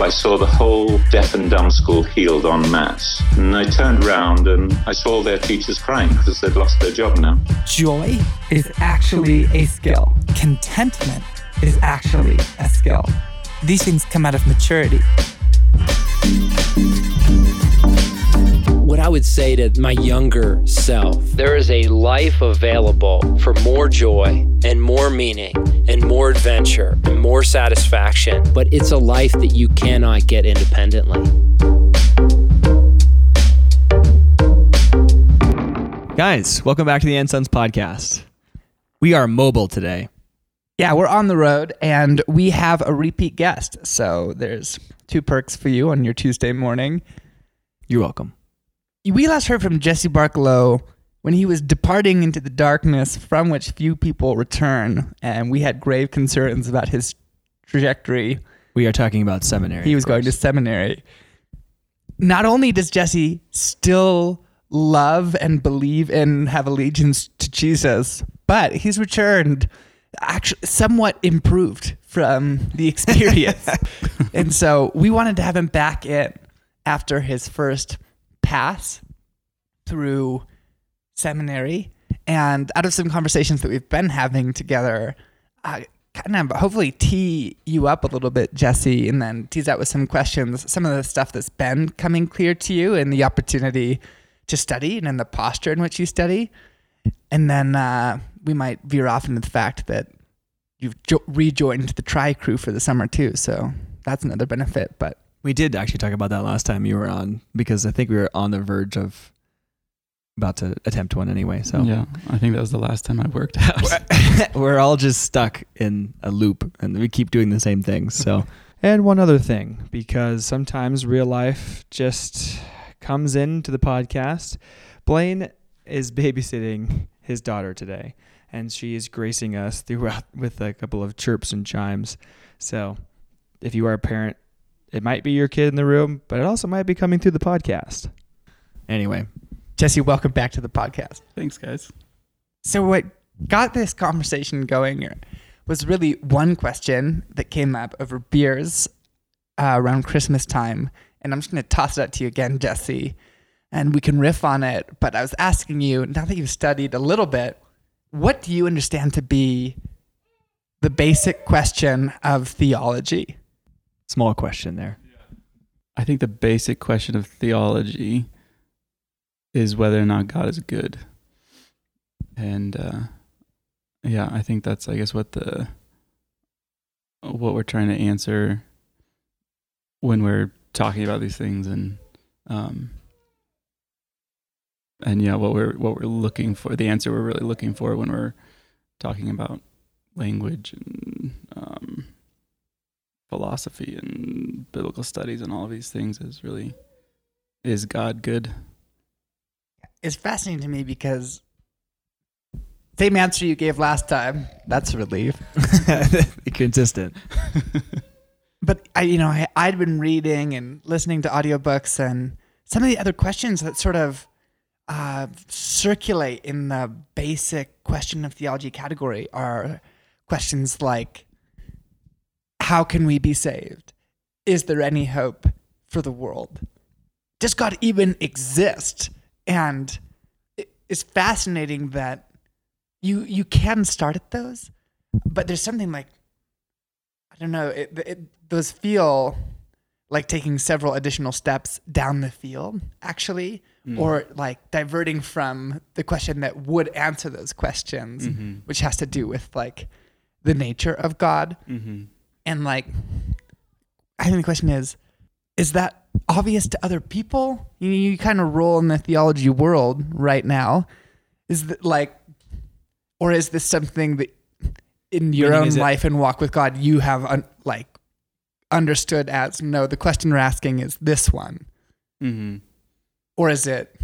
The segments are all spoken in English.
I saw the whole deaf and dumb school healed en masse. And I turned round and I saw their teachers crying because they'd lost their job now. Joy is actually a skill. Contentment is actually a skill. These things come out of maturity. What I would say to my younger self there is a life available for more joy and more meaning and more adventure and more satisfaction, but it's a life that you cannot get independently. Guys, welcome back to the End Sons podcast. We are mobile today. Yeah, we're on the road and we have a repeat guest. So there's two perks for you on your Tuesday morning. You're welcome. We last heard from Jesse Barkalow when he was departing into the darkness from which few people return, and we had grave concerns about his trajectory. We are talking about seminary. He was going to seminary. Not only does Jesse still love and believe and have allegiance to Jesus, but he's returned actually somewhat improved from the experience. and so we wanted to have him back in after his first pass through seminary. And out of some conversations that we've been having together, I kind of hopefully tee you up a little bit, Jesse, and then tease out with some questions, some of the stuff that's been coming clear to you and the opportunity to study and in the posture in which you study. And then uh, we might veer off into the fact that you've jo- rejoined the Tri crew for the summer too. So that's another benefit. But We did actually talk about that last time you were on because I think we were on the verge of about to attempt one anyway. So Yeah, I think that was the last time I worked out. we're all just stuck in a loop and we keep doing the same things. So, and one other thing, because sometimes real life just comes into the podcast. Blaine is babysitting his daughter today, and she is gracing us throughout with a couple of chirps and chimes. So, if you are a parent, it might be your kid in the room, but it also might be coming through the podcast. Anyway, Jesse, welcome back to the podcast. Thanks, guys. So what got this conversation going was really one question that came up over beers uh, around Christmas time, and I'm just going to toss it out to you again, Jesse, and we can riff on it. But I was asking you now that you've studied a little bit, what do you understand to be the basic question of theology? small question there. I think the basic question of theology is whether or not God is good. And uh, yeah, I think that's I guess what the what we're trying to answer when we're talking about these things and um and yeah, what we're what we're looking for, the answer we're really looking for when we're talking about language and um philosophy and biblical studies and all of these things is really is God good? It's fascinating to me because same answer you gave last time. That's a relief. Consistent. but I, you know, I, I'd been reading and listening to audiobooks, and some of the other questions that sort of uh, circulate in the basic question of theology category are questions like, "How can we be saved? Is there any hope for the world? Does God even exist?" And it's fascinating that you you can start at those, but there's something like I don't know. It, it, those feel like taking several additional steps down the field, actually, or like diverting from the question that would answer those questions, Mm-hmm. which has to do with like the nature of God. Mm-hmm. And like, I think the question is, is that obvious to other people? You, you kind of roll in the theology world right now. Is that like, or is this something that in your Meaning, own life and walk with God you have un, like understood as no? The question we're asking is this one, Mm-hmm. or is it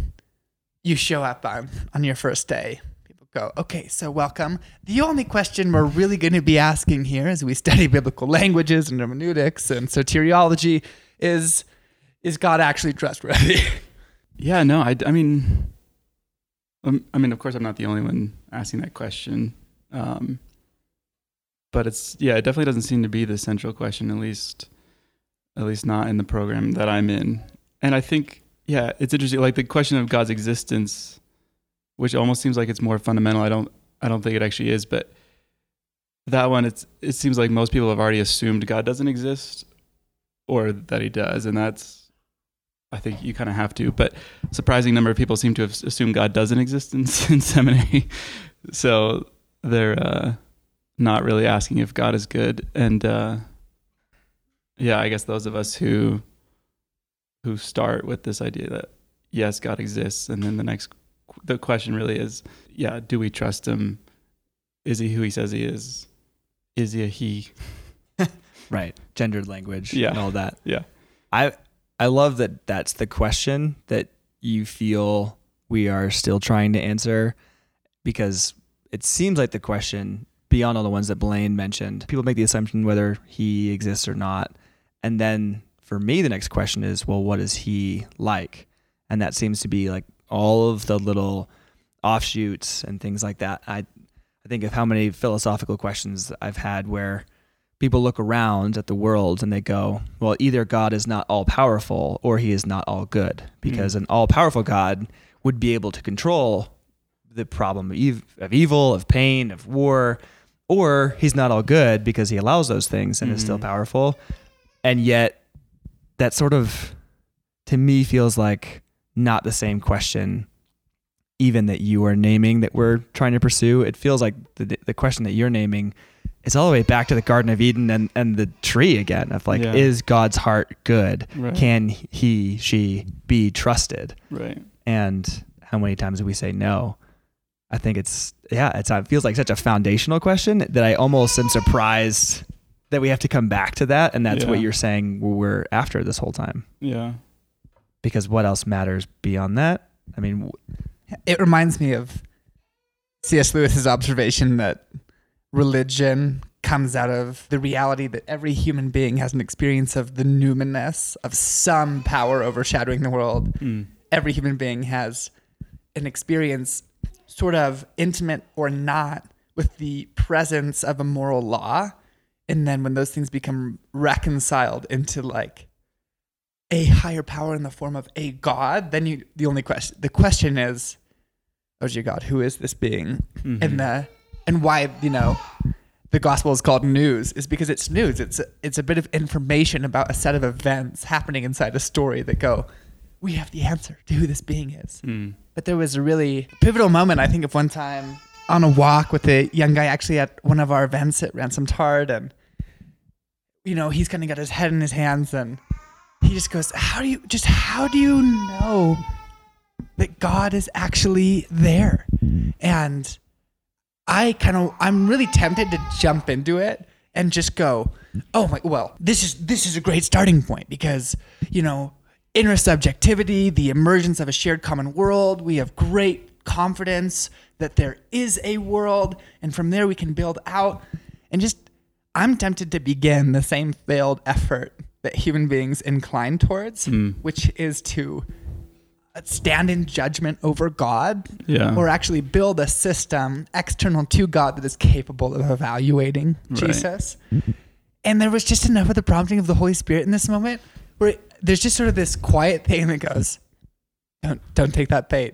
you show up on on your first day? People go, okay, so welcome. The only question we're really going to be asking here as we study biblical languages and hermeneutics and soteriology is is God actually trustworthy? Yeah, no, I, I mean, um, I mean, of course, I'm not the only one asking that question. Um, but it's, yeah, it definitely doesn't seem to be the central question, at least at least not in the program that I'm in. And I think, yeah, it's interesting. Like the question of God's existence, which almost seems like it's more fundamental. I don't, I don't think it actually is, but that one, it's, it seems like most people have already assumed God doesn't exist or that he does. And that's, I think you kind of have to, but surprising number of people seem to have assumed God doesn't exist in, in seminary. so they're, uh, not really asking if God is good. And, uh, yeah, I guess those of us who who start with this idea that yes, God exists, and then the next the question really is, yeah, do we trust Him? Is He who He says He is? Is He a He? right, gendered language, Yeah. and all that. Yeah, I I love that that's the question that you feel we are still trying to answer because it seems like the question beyond all the ones that Blaine mentioned, people make the assumption whether he exists or not. And then for me the next question is, well, what is he like? And that seems to be like all of the little offshoots and things like that. I I think of how many philosophical questions I've had where people look around at the world and they go, well, either God is not all powerful or he is not all good, because hmm. an all powerful God would be able to control the problem of, ev- of evil, of pain, of war, or he's not all good because he allows those things and is still hmm. powerful. And yet, that sort of, to me, feels like not the same question even that you are naming that we're trying to pursue. It feels like the the question that you're naming is all the way back to the Garden of Eden and, and the tree again of like, Yeah. is God's heart good? Right. Can he, she be trusted? right. And how many times do we say no? I think it's yeah, it's it feels like such a foundational question that I almost am surprised that we have to come back to that, and that's what you're saying we're after this whole time. Yeah, Because what else matters beyond that? I mean, w- It reminds me of C.S. Lewis's observation that religion comes out of the reality that every human being has an experience of the numinous of some power overshadowing the world. Mm. Every human being has an experience, sort of intimate or not, with the presence of a moral law. And then when those things become reconciled into like a higher power in the form of a god, then you the only question the question is, oh dear God, who is this being? Mhm. And the and why you know the gospel is called news is because it's news. It's a, it's a bit of information about a set of events happening inside a story that go, we have the answer to who this being is. Mm. But there was a really pivotal moment, I think, of one time on a walk with a young guy actually at one of our events at Ransom Tard. And, you know, he's kind of got his head in his hands and he just goes, How do you, just how do you know that God is actually there? And I kind of, I'm really tempted to jump into it and just go, oh my, well, this is this is a great starting point because you know intersubjectivity, the emergence of a shared common world. We have great confidence that there is a world, and from there we can build out. And just, I'm tempted to begin the same failed effort that human beings incline towards, hmm. which is to stand in judgment over God Yeah. or actually build a system external to God that is capable of evaluating Right. Jesus. And there was just enough of the prompting of the Holy Spirit in this moment where it- there's just sort of this quiet thing that goes, don't, don't take that bait.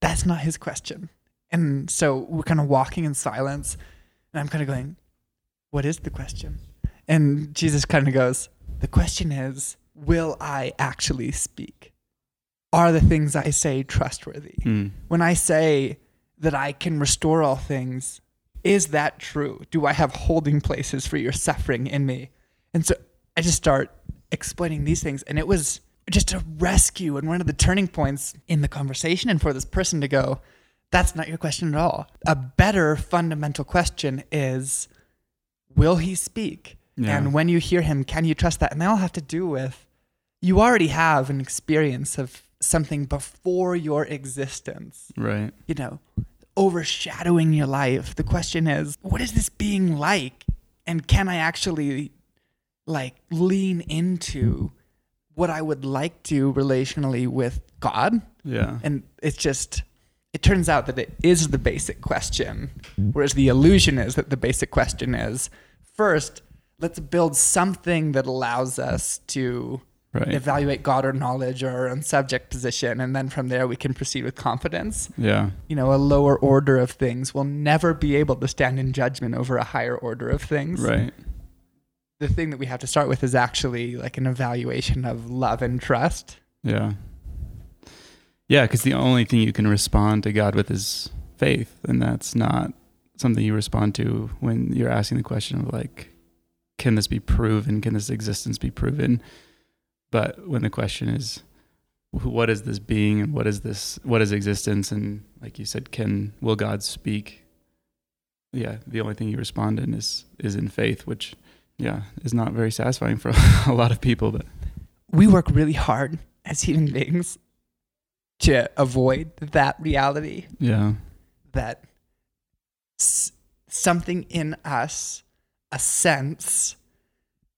That's not his question. And so we're kind of walking in silence. And I'm kind of going, what is the question? And Jesus kind of goes, the question is, will I actually speak? Are the things I say trustworthy? Mm. when I say that I can restore all things, is that true? Do I have holding places for your suffering in me? And so I just start explaining these things, and it was just a rescue and one of the turning points in the conversation, and for this person to go, that's not your question at all. A better fundamental question is, will he speak? Yeah. And when you hear him, can you trust that? And they all have to do with you already have an experience of something before your existence, Right. you know, overshadowing your life. The question is, what is this being like? And can I actually like lean into what I would like to relationally with God? Yeah. And it's just, it turns out that it is the basic question, whereas the illusion is that the basic question is first, let's build something that allows us to Right. evaluate God or knowledge or our own subject position. And then from there, we can proceed with confidence. yeah. You know, a lower order of things will never be able to stand in judgment over a higher order of things. Right. The thing that we have to start with is actually like an evaluation of love and trust. Yeah. Yeah, because the only thing you can respond to God with is faith, and that's not something you respond to when you're asking the question of like, can this be proven? Can this existence be proven? But when the question is, what is this being, and what is this? What is existence? And like you said, can will God speak? Yeah, the only thing you respond in is is in faith, which yeah is not very satisfying for a lot of people. But We work really hard as human beings to avoid that reality yeah, that s- something in us, a sense,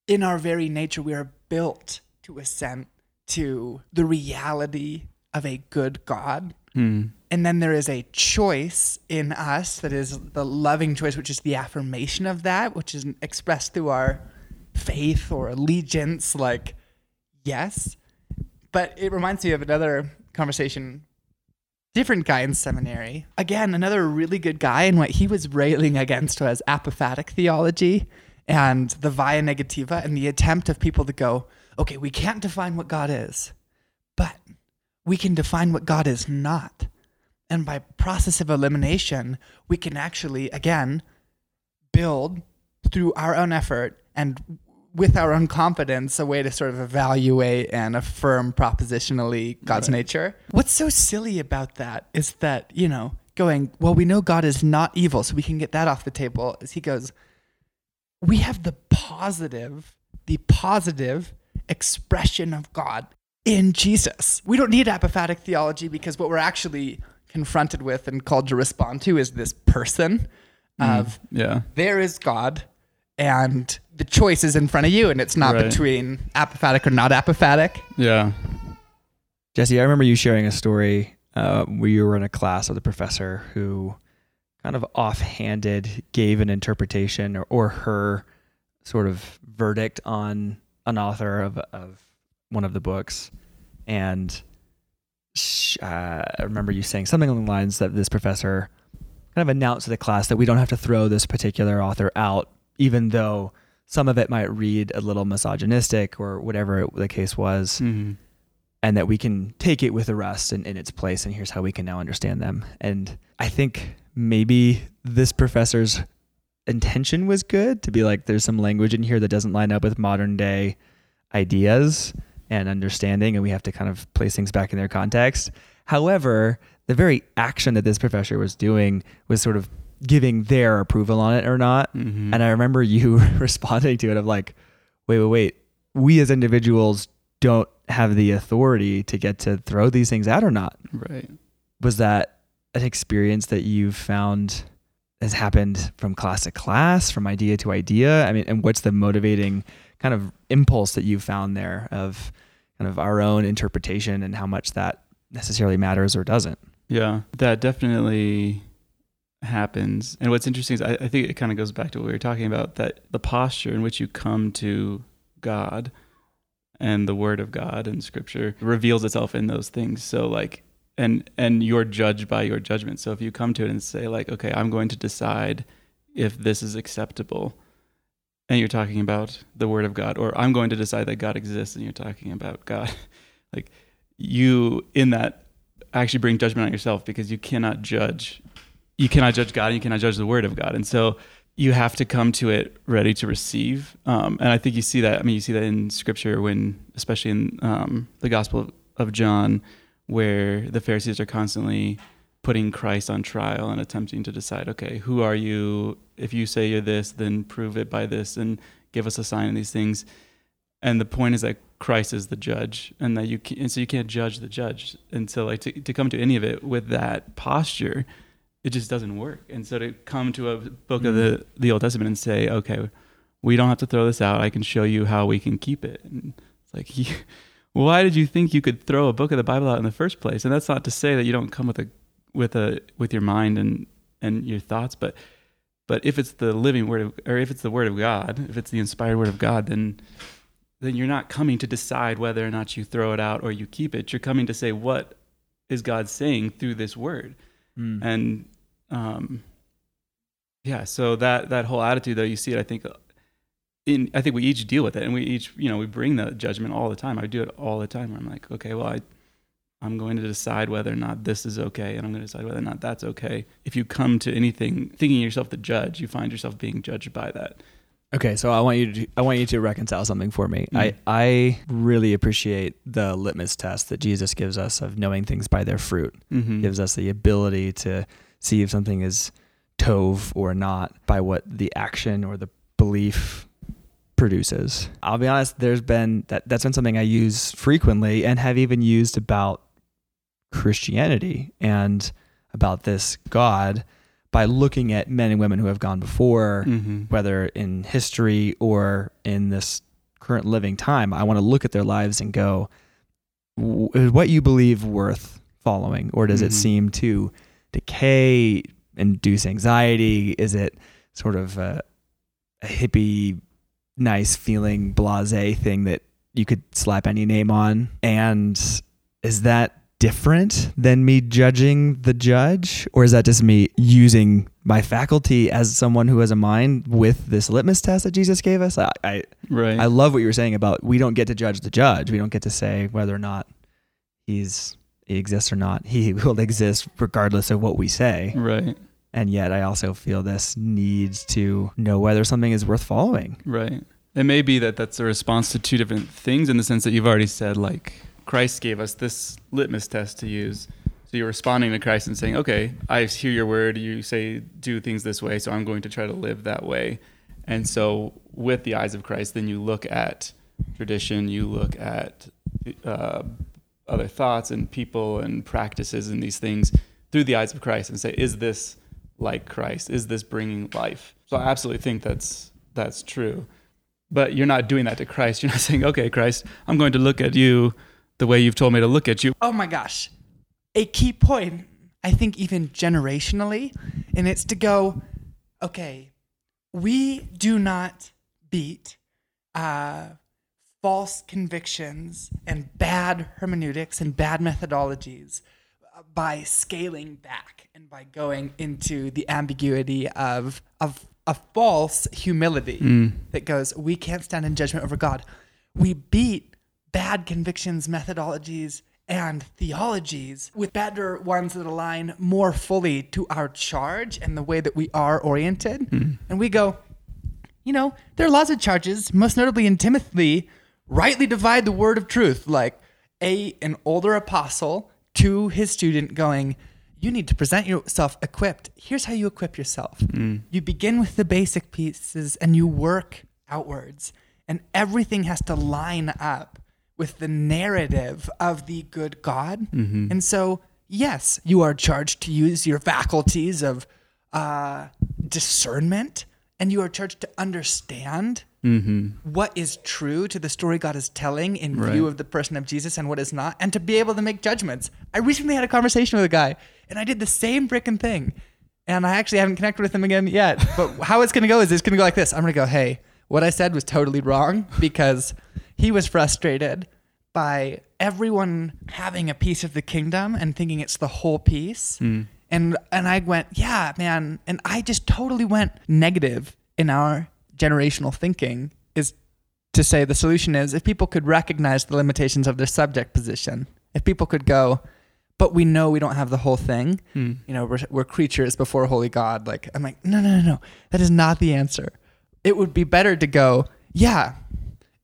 in our very nature, we are built to assent to the reality of a good God. Hmm. And then there is a choice in us that is the loving choice, which is the affirmation of that, which is expressed through our faith or allegiance, like, yes. But it reminds me of another conversation different guy in seminary. Again, another really good guy, and what he was railing against was apophatic theology and the via negativa and the attempt of people to go, okay, we can't define what God is, but we can define what God is not. And by process of elimination, we can actually, again, build through our own effort and with our own confidence a way to sort of evaluate and affirm propositionally God's Right. nature. What's so silly about that is that, you know, going, well, we know God is not evil, so we can get that off the table. As he goes, we have the positive, the positive expression of God in Jesus. We don't need apophatic theology because what we're actually confronted with and called to respond to is this person of yeah, there is God and the choice is in front of you and it's not Right. between apophatic or not apophatic. yeah, Jesse, I remember you sharing a story uh, where you were in a class with a professor who kind of offhanded gave an interpretation or, or her sort of verdict on an author of, of one of the books. And uh, I remember you saying something along the lines that this professor kind of announced to the class that we don't have to throw this particular author out, even though some of it might read a little misogynistic or whatever it, the case was hmm and that we can take it with the rest in, in its place and here's how we can now understand them and i think maybe this professor's intention was good to be like there's some language in here that doesn't line up with modern day ideas and understanding and we have to kind of place things back in their context however the very action that this professor was doing was sort of giving their approval on it or not hmm and I remember you responding to it of like, wait, wait, wait. We as individuals don't have the authority to get to throw these things out or not. right. Was that an experience that you've found has happened from class to class, from idea to idea? I mean, and what's the motivating kind of impulse that you found there of kind of our own interpretation and how much that necessarily matters or doesn't? Yeah, that definitely happens. And what's interesting is I, I think it kind of goes back to what we were talking about that the posture in which you come to God and the word of God and scripture reveals itself in those things. So like and and you're judged by your judgment. So if you come to it and say like, okay, I'm going to decide if this is acceptable and you're talking about the word of God or I'm going to decide that God exists and you're talking about God. like you in that actually bring judgment on yourself because you cannot judge you cannot judge God and you cannot judge the word of God. And so you have to come to it ready to receive. Um, and I think you see that. I mean, you see that in scripture when, especially in um, the Gospel of, of John, where the Pharisees are constantly putting Christ on trial and attempting to decide, okay, who are you? If you say you're this, then prove it by this and give us a sign of these things. And the point is that Christ is the judge, and that you can, and so you can't judge the judge. And so, like to, to come to any of it with that posture, it just doesn't work. And so to come to a book of the mm. the Old Testament and say, okay, we don't have to throw this out. I can show you how we can keep it. And it's like, why did you think you could throw a book of the Bible out in the first place? And that's not to say that you don't come with a with a with your mind and and your thoughts, but But if it's the living word of, or if it's the word of God, if it's the inspired word of God, then then you're not coming to decide whether or not you throw it out or you keep it. You're coming to say what is God saying through this word, Mm. and um, yeah. So that that whole attitude, though, you see it. I think in I think we each deal with it, and we each you know we bring the judgment all the time. I do it all the time. Where I'm like, okay, well, I I'm going to decide whether or not this is okay, and I'm going to decide whether or not that's okay. If you come to anything thinking yourself the judge, you find yourself being judged by that. Okay, so I want you to I want you to reconcile something for me. Mm. I I really appreciate the litmus test that Jesus gives us of knowing things by their fruit. Mm-hmm. Gives us the ability to see if something is tove or not by what the action or the belief produces. I'll be honest, there's been that that's been something I use frequently and have even used about Christianity and about this God by looking at men and women who have gone before Mm-hmm. whether in history or in this current living time, I want to look at their lives and go, is what you believe worth following, or does it Mhm. seem to decay, induce anxiety? Is it sort of a, a hippie, nice feeling, blase thing that you could slap any name on? And is that different than me judging the judge or is that just me using my faculty as someone who has a mind with this litmus test that jesus gave us i i, Right. I love what you were saying about we don't get to judge the judge we don't get to say whether or not he's he exists or not he will exist regardless of what we say right. And yet i also feel this need to know whether something is worth following Right. It may be that that's a response to two different things in the sense that you've already said, like, Christ gave us this litmus test to use. So you're responding to Christ and saying, okay, I hear your word. You say, do things this way. So I'm going to try to live that way. And so, with the eyes of Christ, then you look at tradition, you look at uh, other thoughts and people and practices and these things through the eyes of Christ and say, is this like Christ? Is this bringing life? So I absolutely think that's that's true. But you're not doing that to Christ. You're not saying, okay, Christ, I'm going to look at you the way you've told me to look at you. Oh my gosh. A key point, I think, even generationally, and it's to go, okay, we do not beat uh, false convictions and bad hermeneutics and bad methodologies by scaling back and by going into the ambiguity of, of a false humility hmm. that goes, we can't stand in judgment over God. We beat bad convictions, methodologies, and theologies with better ones that align more fully to our charge and the way that we are oriented. Hmm. And we go, you know, there are lots of charges, most notably in Timothy, rightly divide the word of truth. Like a an older apostle to his student going, you need to present yourself equipped. Here's how you equip yourself. You begin with the basic pieces and you work outwards. And everything has to line up with the narrative of the good God. And so, yes, you are charged to use your faculties of uh, discernment and you are charged to understand Mm-hmm. what is true to the story God is telling in view of the person of Jesus and what is not, and to be able to make judgments. I recently had a conversation with a guy, and I did the same frickin' thing. And I actually haven't connected with him again yet. But how it's gonna go is it's gonna go like this. I'm gonna go, hey, what I said was totally wrong because he was frustrated by everyone having a piece of the kingdom and thinking it's the whole piece. Mm. And and I went, yeah, man. And I just totally went negative in our generational thinking is to say the solution is if people could recognize the limitations of their subject position, if people could go, but we know we don't have the whole thing. Hmm. You know, we're, we're creatures before a holy God. Like, I'm like, no, no, no, no. That is not the answer. It would be better to go, yeah,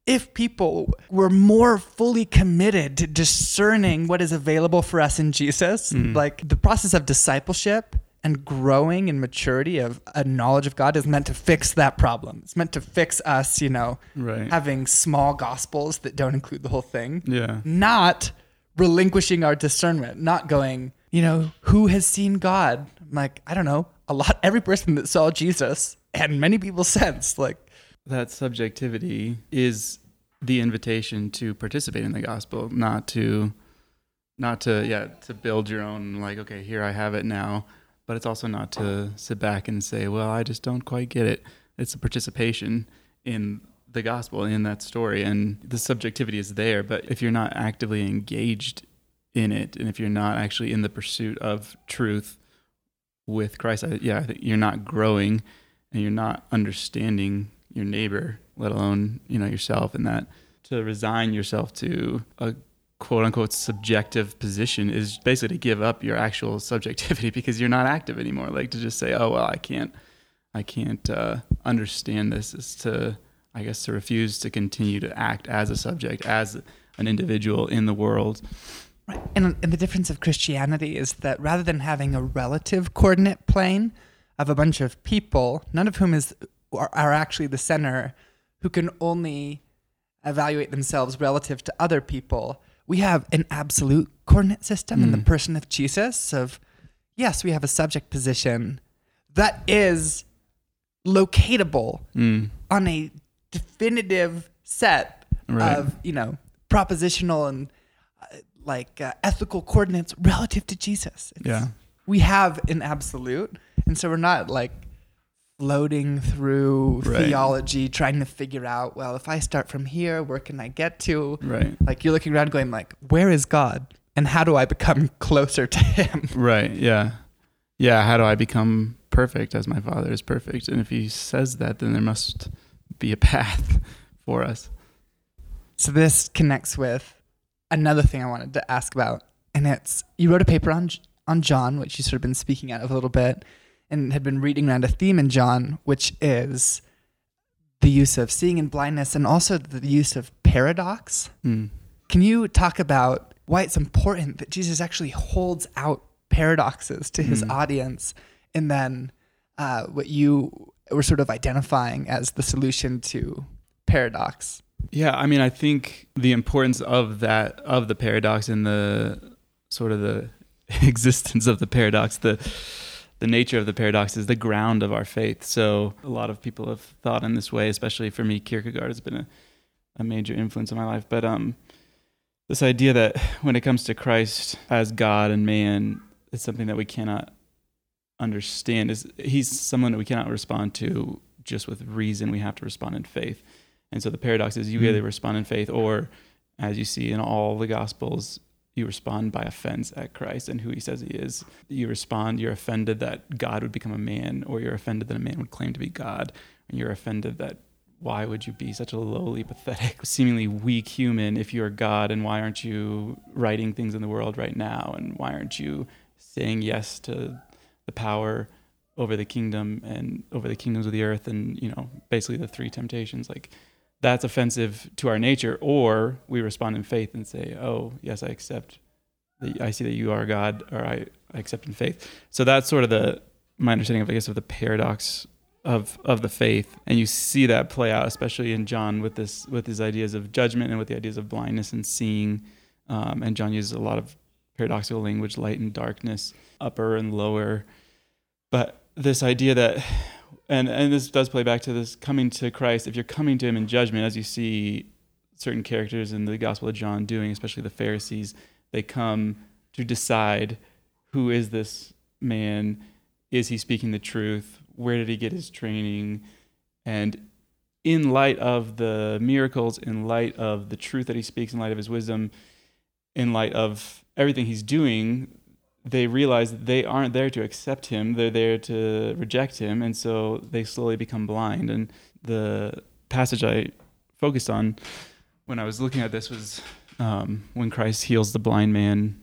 if people were more fully committed to discerning what is available for us in Jesus, hmm. like the process of discipleship and growing in maturity of a knowledge of God is meant to fix that problem. It's meant to fix us, you know, Right. having small gospels that don't include the whole thing Yeah. not relinquishing our discernment, not going, you know, who has seen God? I'm like, I don't know, a lot, every person that saw Jesus and many people since, like, That subjectivity is the invitation to participate in the gospel, not to not to yeah, to build your own like, okay, here I have it now. But it's also not to sit back and say, well, I just don't quite get it. It's a participation in the gospel, in that story. And the subjectivity is there. But if you're not actively engaged in it, and if you're not actually in the pursuit of truth with Christ, I, yeah, you're not growing and you're not understanding your neighbor, let alone, you know, yourself and that to resign yourself to a quote unquote subjective position is basically to give up your actual subjectivity because you're not active anymore. Like to just say, oh well, I can't, I can't uh, understand this is to, I guess, to refuse to continue to act as a subject, as an individual in the world. Right. And, and the difference of Christianity is that rather than having a relative coordinate plane of a bunch of people, none of whom is are, are actually the center, who can only evaluate themselves relative to other people, we have an absolute coordinate system in the person of Jesus of yes, we have a subject position that is locatable Mm. on a definitive set Right. of, you know, propositional and uh, like uh, ethical coordinates relative to Jesus. It's- Yeah. We have an absolute, and so we're not like floating through Right. theology trying to figure out, well, if I start from here, where can I get to? Right. Like you're looking around going like, where is God? And how do I become closer to him? Right. Yeah. Yeah. How do I become perfect as my Father is perfect? And if He says that, then there must be a path for us. So this connects with another thing I wanted to ask about, and it's you wrote a paper on on John, which you've sort of been speaking out of a little bit, and had been reading around a theme in John, which is the use of seeing in blindness and also the use of paradox. Mm. Can you talk about why it's important that Jesus actually holds out paradoxes to his Mm. audience, and then uh, what you were sort of identifying as the solution to paradox? Yeah, I mean, I think the importance of that of the paradox and the sort of the existence of the paradox, the the nature of the paradox is the ground of our faith. So a lot of people have thought in this way, especially for me, Kierkegaard has been a, a major influence in my life. But um, this idea that when it comes to Christ as God and man, it's something that we cannot understand. Is he's someone that we cannot respond to just with reason. We have to respond in faith. And so the paradox is you Hmm. either respond in faith or, as you see in all the Gospels, you respond by offense at Christ and who he says he is. You respond, you're offended that God would become a man, or you're offended that a man would claim to be God, and you're offended that why would you be such a lowly, pathetic, seemingly weak human if you're God, and why aren't you writing things in the world right now, and why aren't you saying yes to the power over the kingdom and over the kingdoms of the earth? And you know basically the three temptations like that's offensive to our nature or we respond in faith and say oh yes i accept that i see that you are god or i, I accept in faith. So that's sort of the my understanding of i guess of the paradox of of the faith. And you see that play out especially in john with this with his ideas of judgment and with the ideas of blindness and seeing. Um, and john uses a lot of paradoxical language light and darkness upper and lower. But this idea that and and this does play back to this coming to Christ. If you're coming to him in judgment as you see certain characters in the gospel of John doing especially the Pharisees they come to decide who is this man? Is he speaking the truth? Where did he get his training? And in light of the miracles in light of the truth that he speaks in light of his wisdom in light of everything he's doing they realize that they aren't there to accept him they're there to reject him and so they slowly become blind. And the passage i focused on when i was looking at this was um, when christ heals the blind man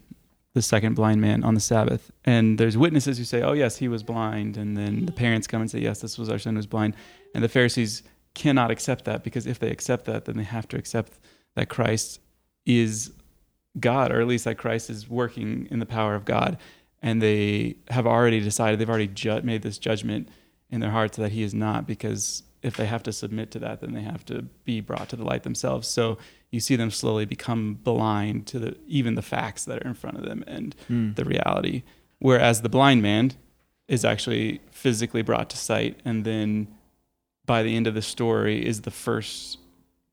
the second blind man on the sabbath. And there's witnesses who say oh yes he was blind. And then the parents come and say yes this was our son who was blind. And the pharisees cannot accept that because if they accept that then they have to accept that christ is God, or at least that Christ is working in the power of God, and they have already decided, they've already ju- made this judgment in their hearts that He is not, because if they have to submit to that, then they have to be brought to the light themselves. So you see them slowly become blind to the even the facts that are in front of them and the reality. Whereas the blind man is actually physically brought to sight, and then by the end of the story is the first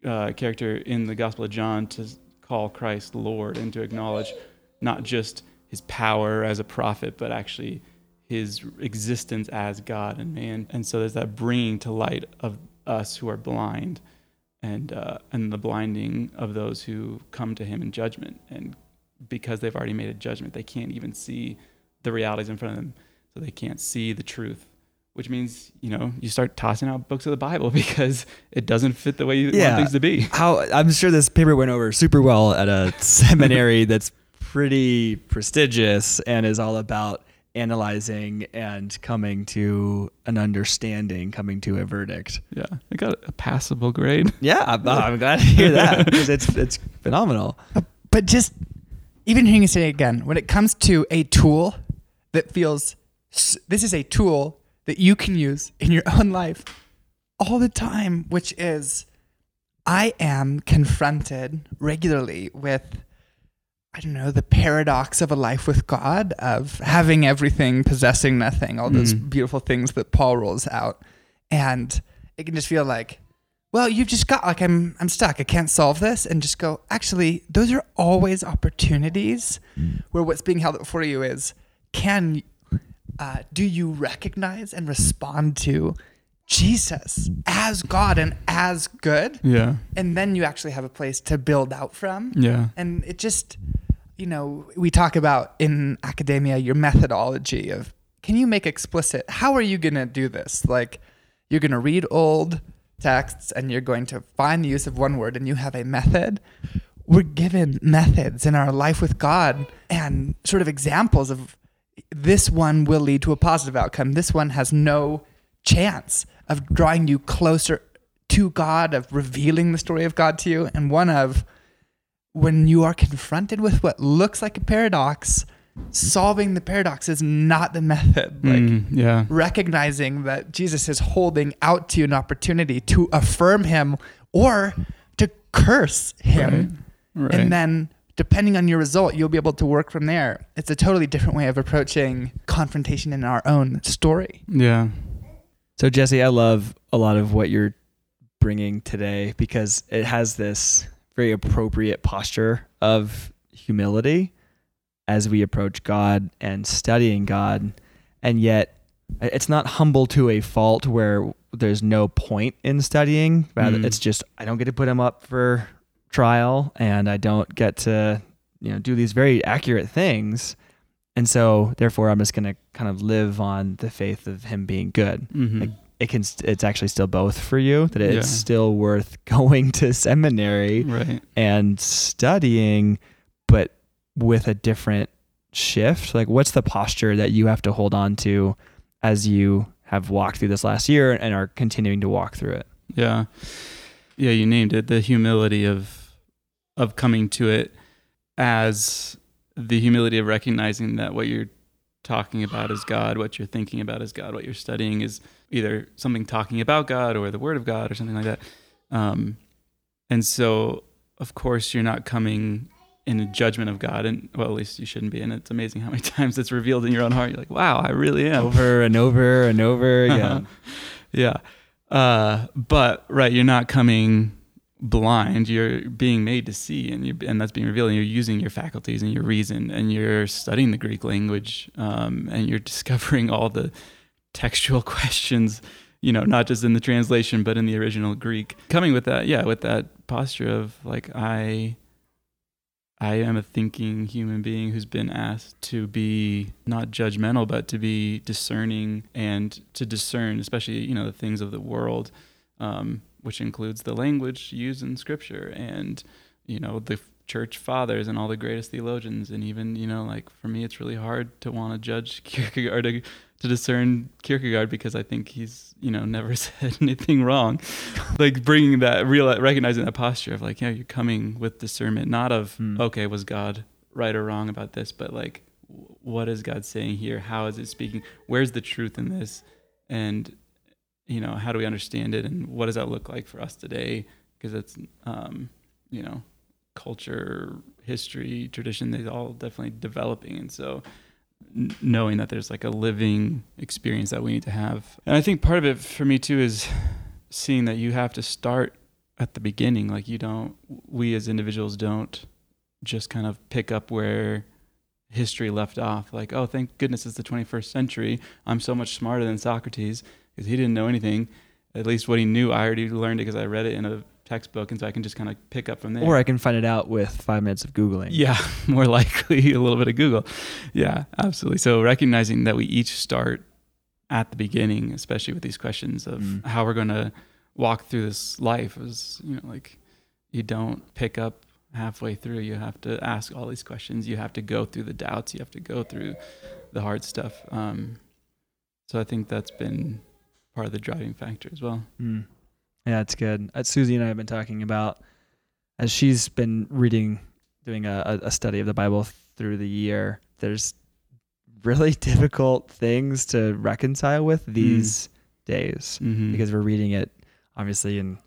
uh, character in the Gospel of John to call Christ Lord and to acknowledge not just his power as a prophet, but actually his existence as God and man. And so there's that bringing to light of us who are blind and uh, and the blinding of those who come to him in judgment. And because they've already made a judgment they can't even see the realities in front of them. So they can't see the truth which means you know you start tossing out books of the bible because it doesn't fit the way you Yeah. want things to be How I'm sure this paper went over super well at a seminary that's pretty prestigious and is all about analyzing and coming to an understanding, coming to a verdict. yeah i got a passable grade Yeah, I'm, uh, I'm glad to hear that because it's it's phenomenal. But just even hearing you say it again, when it comes to a tool that feels this is a tool that you can use in your own life all the time, which is I am confronted regularly with I don't know, the paradox of a life with God, of having everything, possessing nothing, all those Mhm. beautiful things that Paul rolls out. And it can just feel like, well, you've just got like I'm I'm stuck. I can't solve this. And just go, actually, those are always opportunities where what's being held up for you is can uh, do you recognize and respond to Jesus as God and as good? yeah And then you actually have a place to build out from. yeah And it just, you know, we talk about in academia your methodology of can you make explicit how are you going to do this? Like you're going to read old texts and you're going to find the use of one word and you have a method. We're given methods in our life with God and sort of examples of this one will lead to a positive outcome. This one has no chance of drawing you closer to God, of revealing the story of God to you, and one of when you are confronted with what looks like a paradox, solving the paradox is not the method. Like Mm, yeah recognizing that Jesus is holding out to you an opportunity to affirm him or to curse him. right And then depending on your result, you'll be able to work from there. It's a totally different way of approaching confrontation in our own story. yeah So Jesse, I love a lot of what you're bringing today because it has this very appropriate posture of humility as we approach God and studying God, and yet it's not humble to a fault where there's no point in studying. Rather, Mm. it's just I don't get to put him up for trial, and I don't get to you know do these very accurate things. And so, therefore, I'm just going to kind of live on the faith of him being good Mhm. Like, it can it's actually still both for you that it's Yeah. still worth going to seminary right and studying but with a different shift like what's the posture that you have to hold on to as you have walked through this last year and are continuing to walk through it Yeah. Yeah, you named it. The humility of of coming to it as the humility of recognizing that what you're talking about is God, what you're thinking about is God, what you're studying is either something talking about God or the Word of God or something like that. Um, and so, of course, you're not coming in a judgment of God, and well, at least you shouldn't be. And it's amazing how many times it's revealed in your own heart. You're like, wow, I really am. over and over and over again yeah. Uh, but right, you're not coming blind. You're being made to see, and you and that's being revealed. And you're using your faculties and your reason, and you're studying the Greek language, um, and you're discovering all the textual questions. You know, not just in the translation, but in the original Greek. Coming with that, yeah, with that posture of like I. I am a thinking human being who's been asked to be not judgmental, but to be discerning and to discern, especially you know the things of the world, um, which includes the language used in Scripture and you know the church fathers and all the greatest theologians, and even you know like for me, it's really hard to want to judge Kierkegaard to, to discern Kierkegaard because I think he's you know never said anything wrong. like bringing that real recognizing that posture of like yeah you're coming with discernment, not of Hmm. okay was God right or wrong about this, but like what is God saying here? How is it speaking? Where's the truth in this? And you know how do we understand it? And what does that look like for us today? Because it's um, you know culture, history, tradition, they're all definitely developing, and so n- knowing that there's like a living experience that we need to have. And I think part of it for me too is seeing that you have to start at the beginning. Like you don't, we as individuals don't just kind of pick up where history left off. Like, oh, thank goodness it's the 21st century. I'm so much smarter than Socrates because he didn't know anything. At least what he knew, I already learned it because I read it in a textbook, and so I can just kind of pick up from there. Or I can find it out with five minutes of Googling. Yeah, more likely a little bit of Google. Yeah, absolutely. So recognizing that we each start at the beginning, especially with these questions of Mm. how we're going to walk through this life, is you know like you don't pick up halfway through. You have to ask all these questions. You have to go through the doubts. You have to go through the hard stuff. Um, so I think that's been part of the driving factor as well. Mm. Yeah, it's good. Uh, Susie and I have been talking about as she's been reading, doing a, a study of the Bible through the year. There's really difficult things to reconcile with these days Mm-hmm. because we're reading it obviously in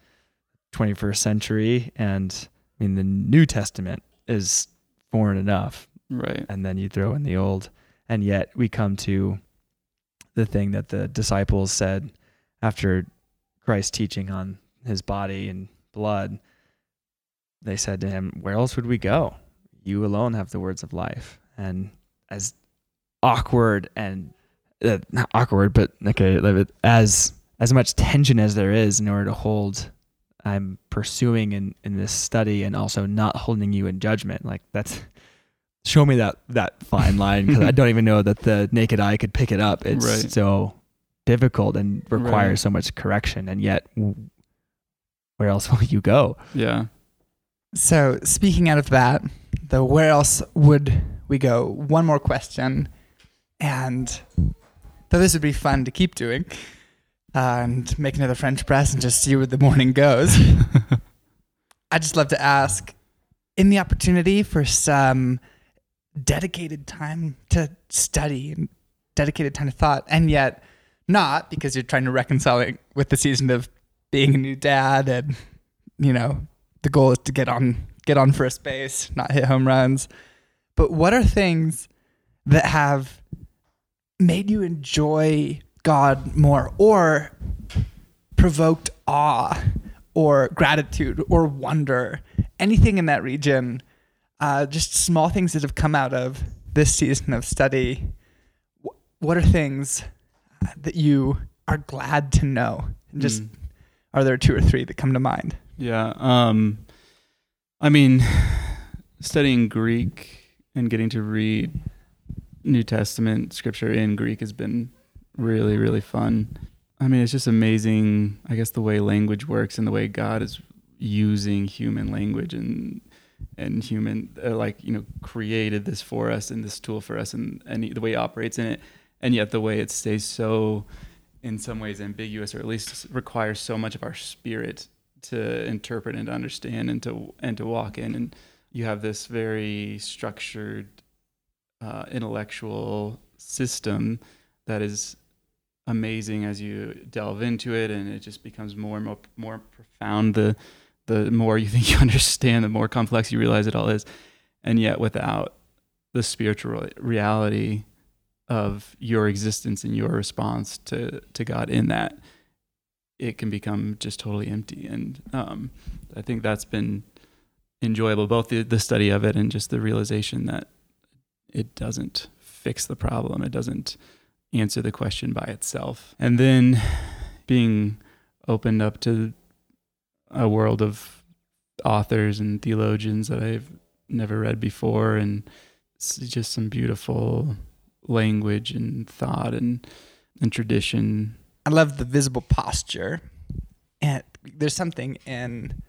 21st century, and I mean the New Testament is foreign enough, right, and then you throw in the Old, and yet we come to the thing that the disciples said after Christ's teaching on his body and blood. They said to him, Where else would we go? You alone have the words of life. And as awkward and uh, not awkward, but okay, as as much tension as there is in order to hold I'm pursuing in, in this study and also not holding you in judgment. Like that's show me that that fine line because I don't even know that the naked eye could pick it up. It's Right. so difficult and requires Right. so much correction, and yet where else will you go? yeah, So, speaking out of that, the where else would we go? One more question, and though this would be fun to keep doing, uh, and make another French press and just see where the morning goes. I just love to ask, in the opportunity for some dedicated time to study and dedicated time to thought, and yet not because you're trying to reconcile it with the season of being a new dad and you know the goal is to get on get on first base, not hit home runs. But what are things that have made you enjoy God more or provoked awe or gratitude or wonder? Anything in that region, uh, just small things that have come out of this season of study. What are things that you are glad to know? Just Mm. are there two or three that come to mind? Yeah. Um, I mean, studying Greek and getting to read New Testament scripture in Greek has been really, really fun. I mean, it's just amazing, I guess, the way language works and the way God is using human language and and human uh, like you know created this for us and this tool for us and and the way it operates in it. And yet the way it stays so in some ways ambiguous or at least requires so much of our spirit to interpret and to understand and to and to walk in. And you have this very structured uh, intellectual system that is amazing as you delve into it and it just becomes more and more more profound. The the more you think you understand the more complex you realize it all is. And yet without the spiritual reality of your existence and your response to to God in that it can become just totally empty. And um, I think that's been enjoyable both the, the study of it and just the realization that it doesn't fix the problem. It doesn't answer the question by itself. And then being opened up to a world of authors and theologians that I've never read before and just some beautiful language and thought and and tradition I love the visible posture. And there's something in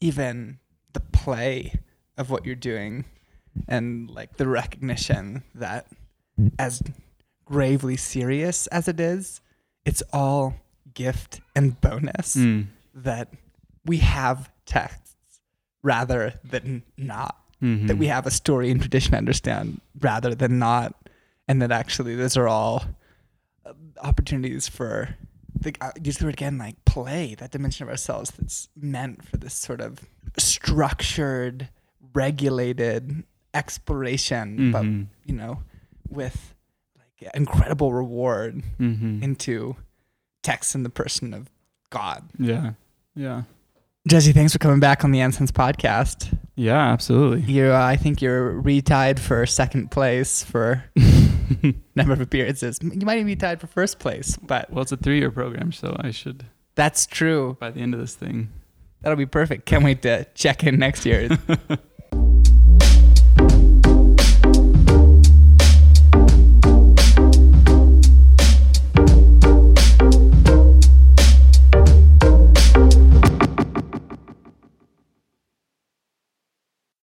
even the play of what you're doing and like the recognition that as gravely serious as it is, it's all gift and bonus Mm. that we have texts rather than not. Mhm. That we have a story and tradition to understand rather than not. And that actually those are all uh, opportunities for the, uh, use the word again like play that dimension of ourselves that's meant for this sort of structured regulated exploration but Mhm. you know with like incredible reward Mhm. into text in the person of god yeah yeah jesse thanks for coming back on the Ensigns podcast Yeah, absolutely. You, uh, I think you're retied for second place for number of appearances. You might even be tied for first place, but Well, it's a three-year program, so I should that's true. by the end of this thing. That'll be perfect. Can't wait to check in next year.